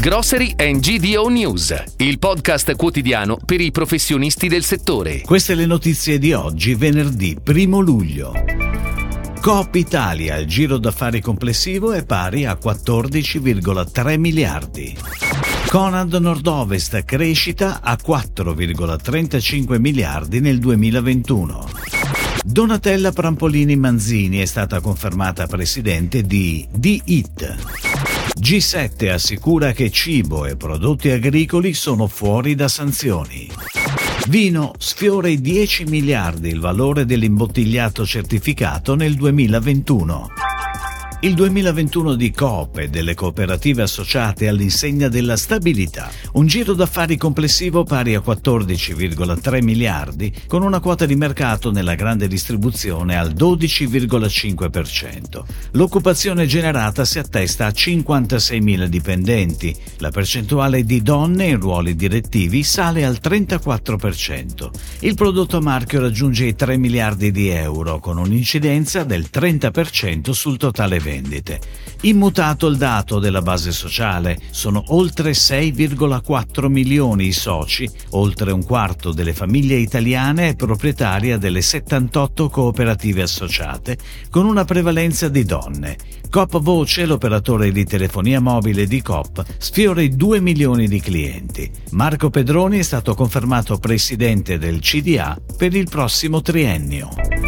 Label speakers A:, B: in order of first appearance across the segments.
A: Grocery and GDO News, il podcast quotidiano per i professionisti del settore.
B: Queste le notizie di oggi, venerdì 1 luglio. Coop Italia, il giro d'affari complessivo è pari a 14,3 miliardi. Conad Nord-Ovest crescita a 4,35 miliardi nel 2021. Donatella Prampolini Manzini è stata confermata presidente di The It. G7 assicura che cibo e prodotti agricoli sono fuori da sanzioni. Vino sfiora i 10 miliardi il valore dell'imbottigliato certificato nel 2021. Il 2021 di Coop e delle cooperative associate all'insegna della stabilità. Un giro d'affari complessivo pari a 14,3 miliardi, con una quota di mercato nella grande distribuzione al 12,5%. L'occupazione generata si attesta a 56.000 dipendenti. La percentuale di donne in ruoli direttivi sale al 34%. Il prodotto marchio raggiunge i 3 miliardi di euro, con un'incidenza del 30% sul totale vendite. Immutato il dato della base sociale, sono oltre 6,4 milioni i soci, oltre un quarto delle famiglie italiane è proprietaria delle 78 cooperative associate, con una prevalenza di donne. Coop Voce, l'operatore di telefonia mobile di Coop, sfiora i 2 milioni di clienti. Marco Pedroni è stato confermato presidente del CDA per il prossimo triennio.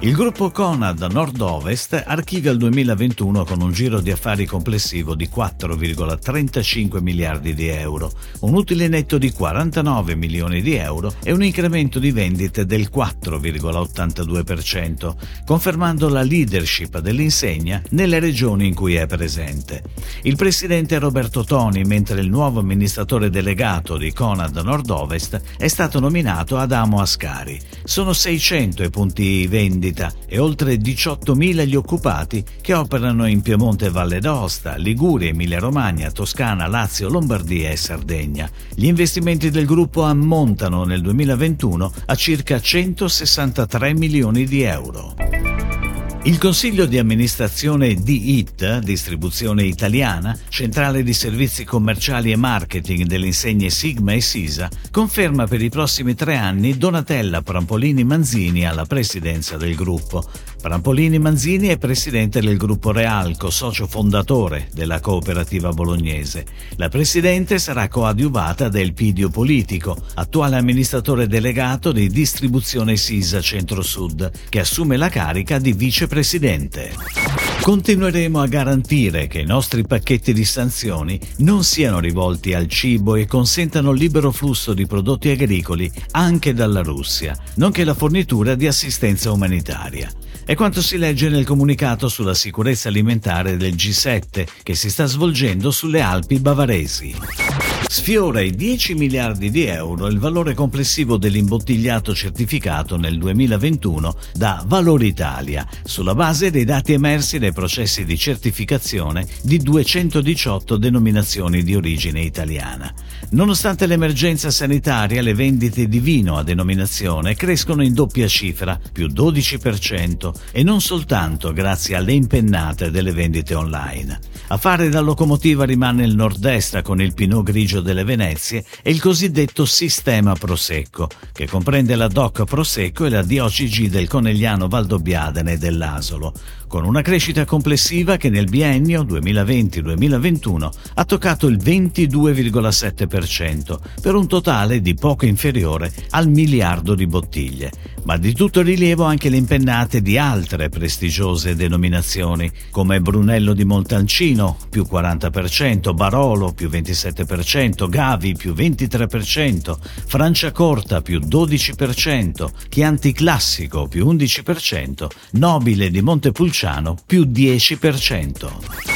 B: Il gruppo Conad Nord-Ovest archivia il 2021 con un giro di affari complessivo di 4,35 miliardi di euro, un utile netto di 49 milioni di euro e un incremento di vendite del 4,82%, confermando la leadership dell'insegna nelle regioni in cui è presente. Il presidente Roberto Toni, mentre il nuovo amministratore delegato di Conad Nord-Ovest è stato nominato Adamo Ascari. Sono 600 i punti vendita vendita e oltre 18.000 gli occupati che operano in Piemonte Valle d'Aosta, Liguria, Emilia-Romagna, Toscana, Lazio, Lombardia e Sardegna. Gli investimenti del gruppo ammontano nel 2021 a circa 163 milioni di euro. Il consiglio di amministrazione di IT, distribuzione italiana, centrale di servizi commerciali e marketing delle insegne Sigma e Sisa, conferma per i prossimi tre anni Donatella Prampolini Manzini alla presidenza del gruppo. Prampolini Manzini è presidente del gruppo Realco, socio fondatore della cooperativa bolognese. La presidente sarà coadiuvata da Elpidio Politico, attuale amministratore delegato di distribuzione Sisa Centro-Sud, che assume la carica di vicepresidente Presidente. Continueremo a garantire che i nostri pacchetti di sanzioni non siano rivolti al cibo e consentano il libero flusso di prodotti agricoli anche dalla Russia, nonché la fornitura di assistenza umanitaria. È quanto si legge nel comunicato sulla sicurezza alimentare del G7 che si sta svolgendo sulle Alpi bavaresi. Sfiora i 10 miliardi di euro il valore complessivo dell'imbottigliato certificato nel 2021 da Valor Italia, sulla base dei dati emersi dai processi di certificazione di 218 denominazioni di origine italiana. Nonostante l'emergenza sanitaria, le vendite di vino a denominazione crescono in doppia cifra, più 12%, e non soltanto grazie alle impennate delle vendite online. A fare da locomotiva rimane il nord-est con il Pinot Grigio delle Venezie e il cosiddetto sistema Prosecco, che comprende la DOC Prosecco e la DOCG del Conegliano Valdobbiadene e dell'Asolo, con una crescita complessiva che nel biennio 2020-2021 ha toccato il 22,7%, per un totale di poco inferiore al miliardo di bottiglie. Ma di tutto rilievo anche le impennate di altre prestigiose denominazioni, come Brunello di Montalcino, più 40%, Barolo, più 27%, Gavi, più 23%, Franciacorta, più 12%, Chianti Classico, più 11%, Nobile di Montepulciano, più 10%.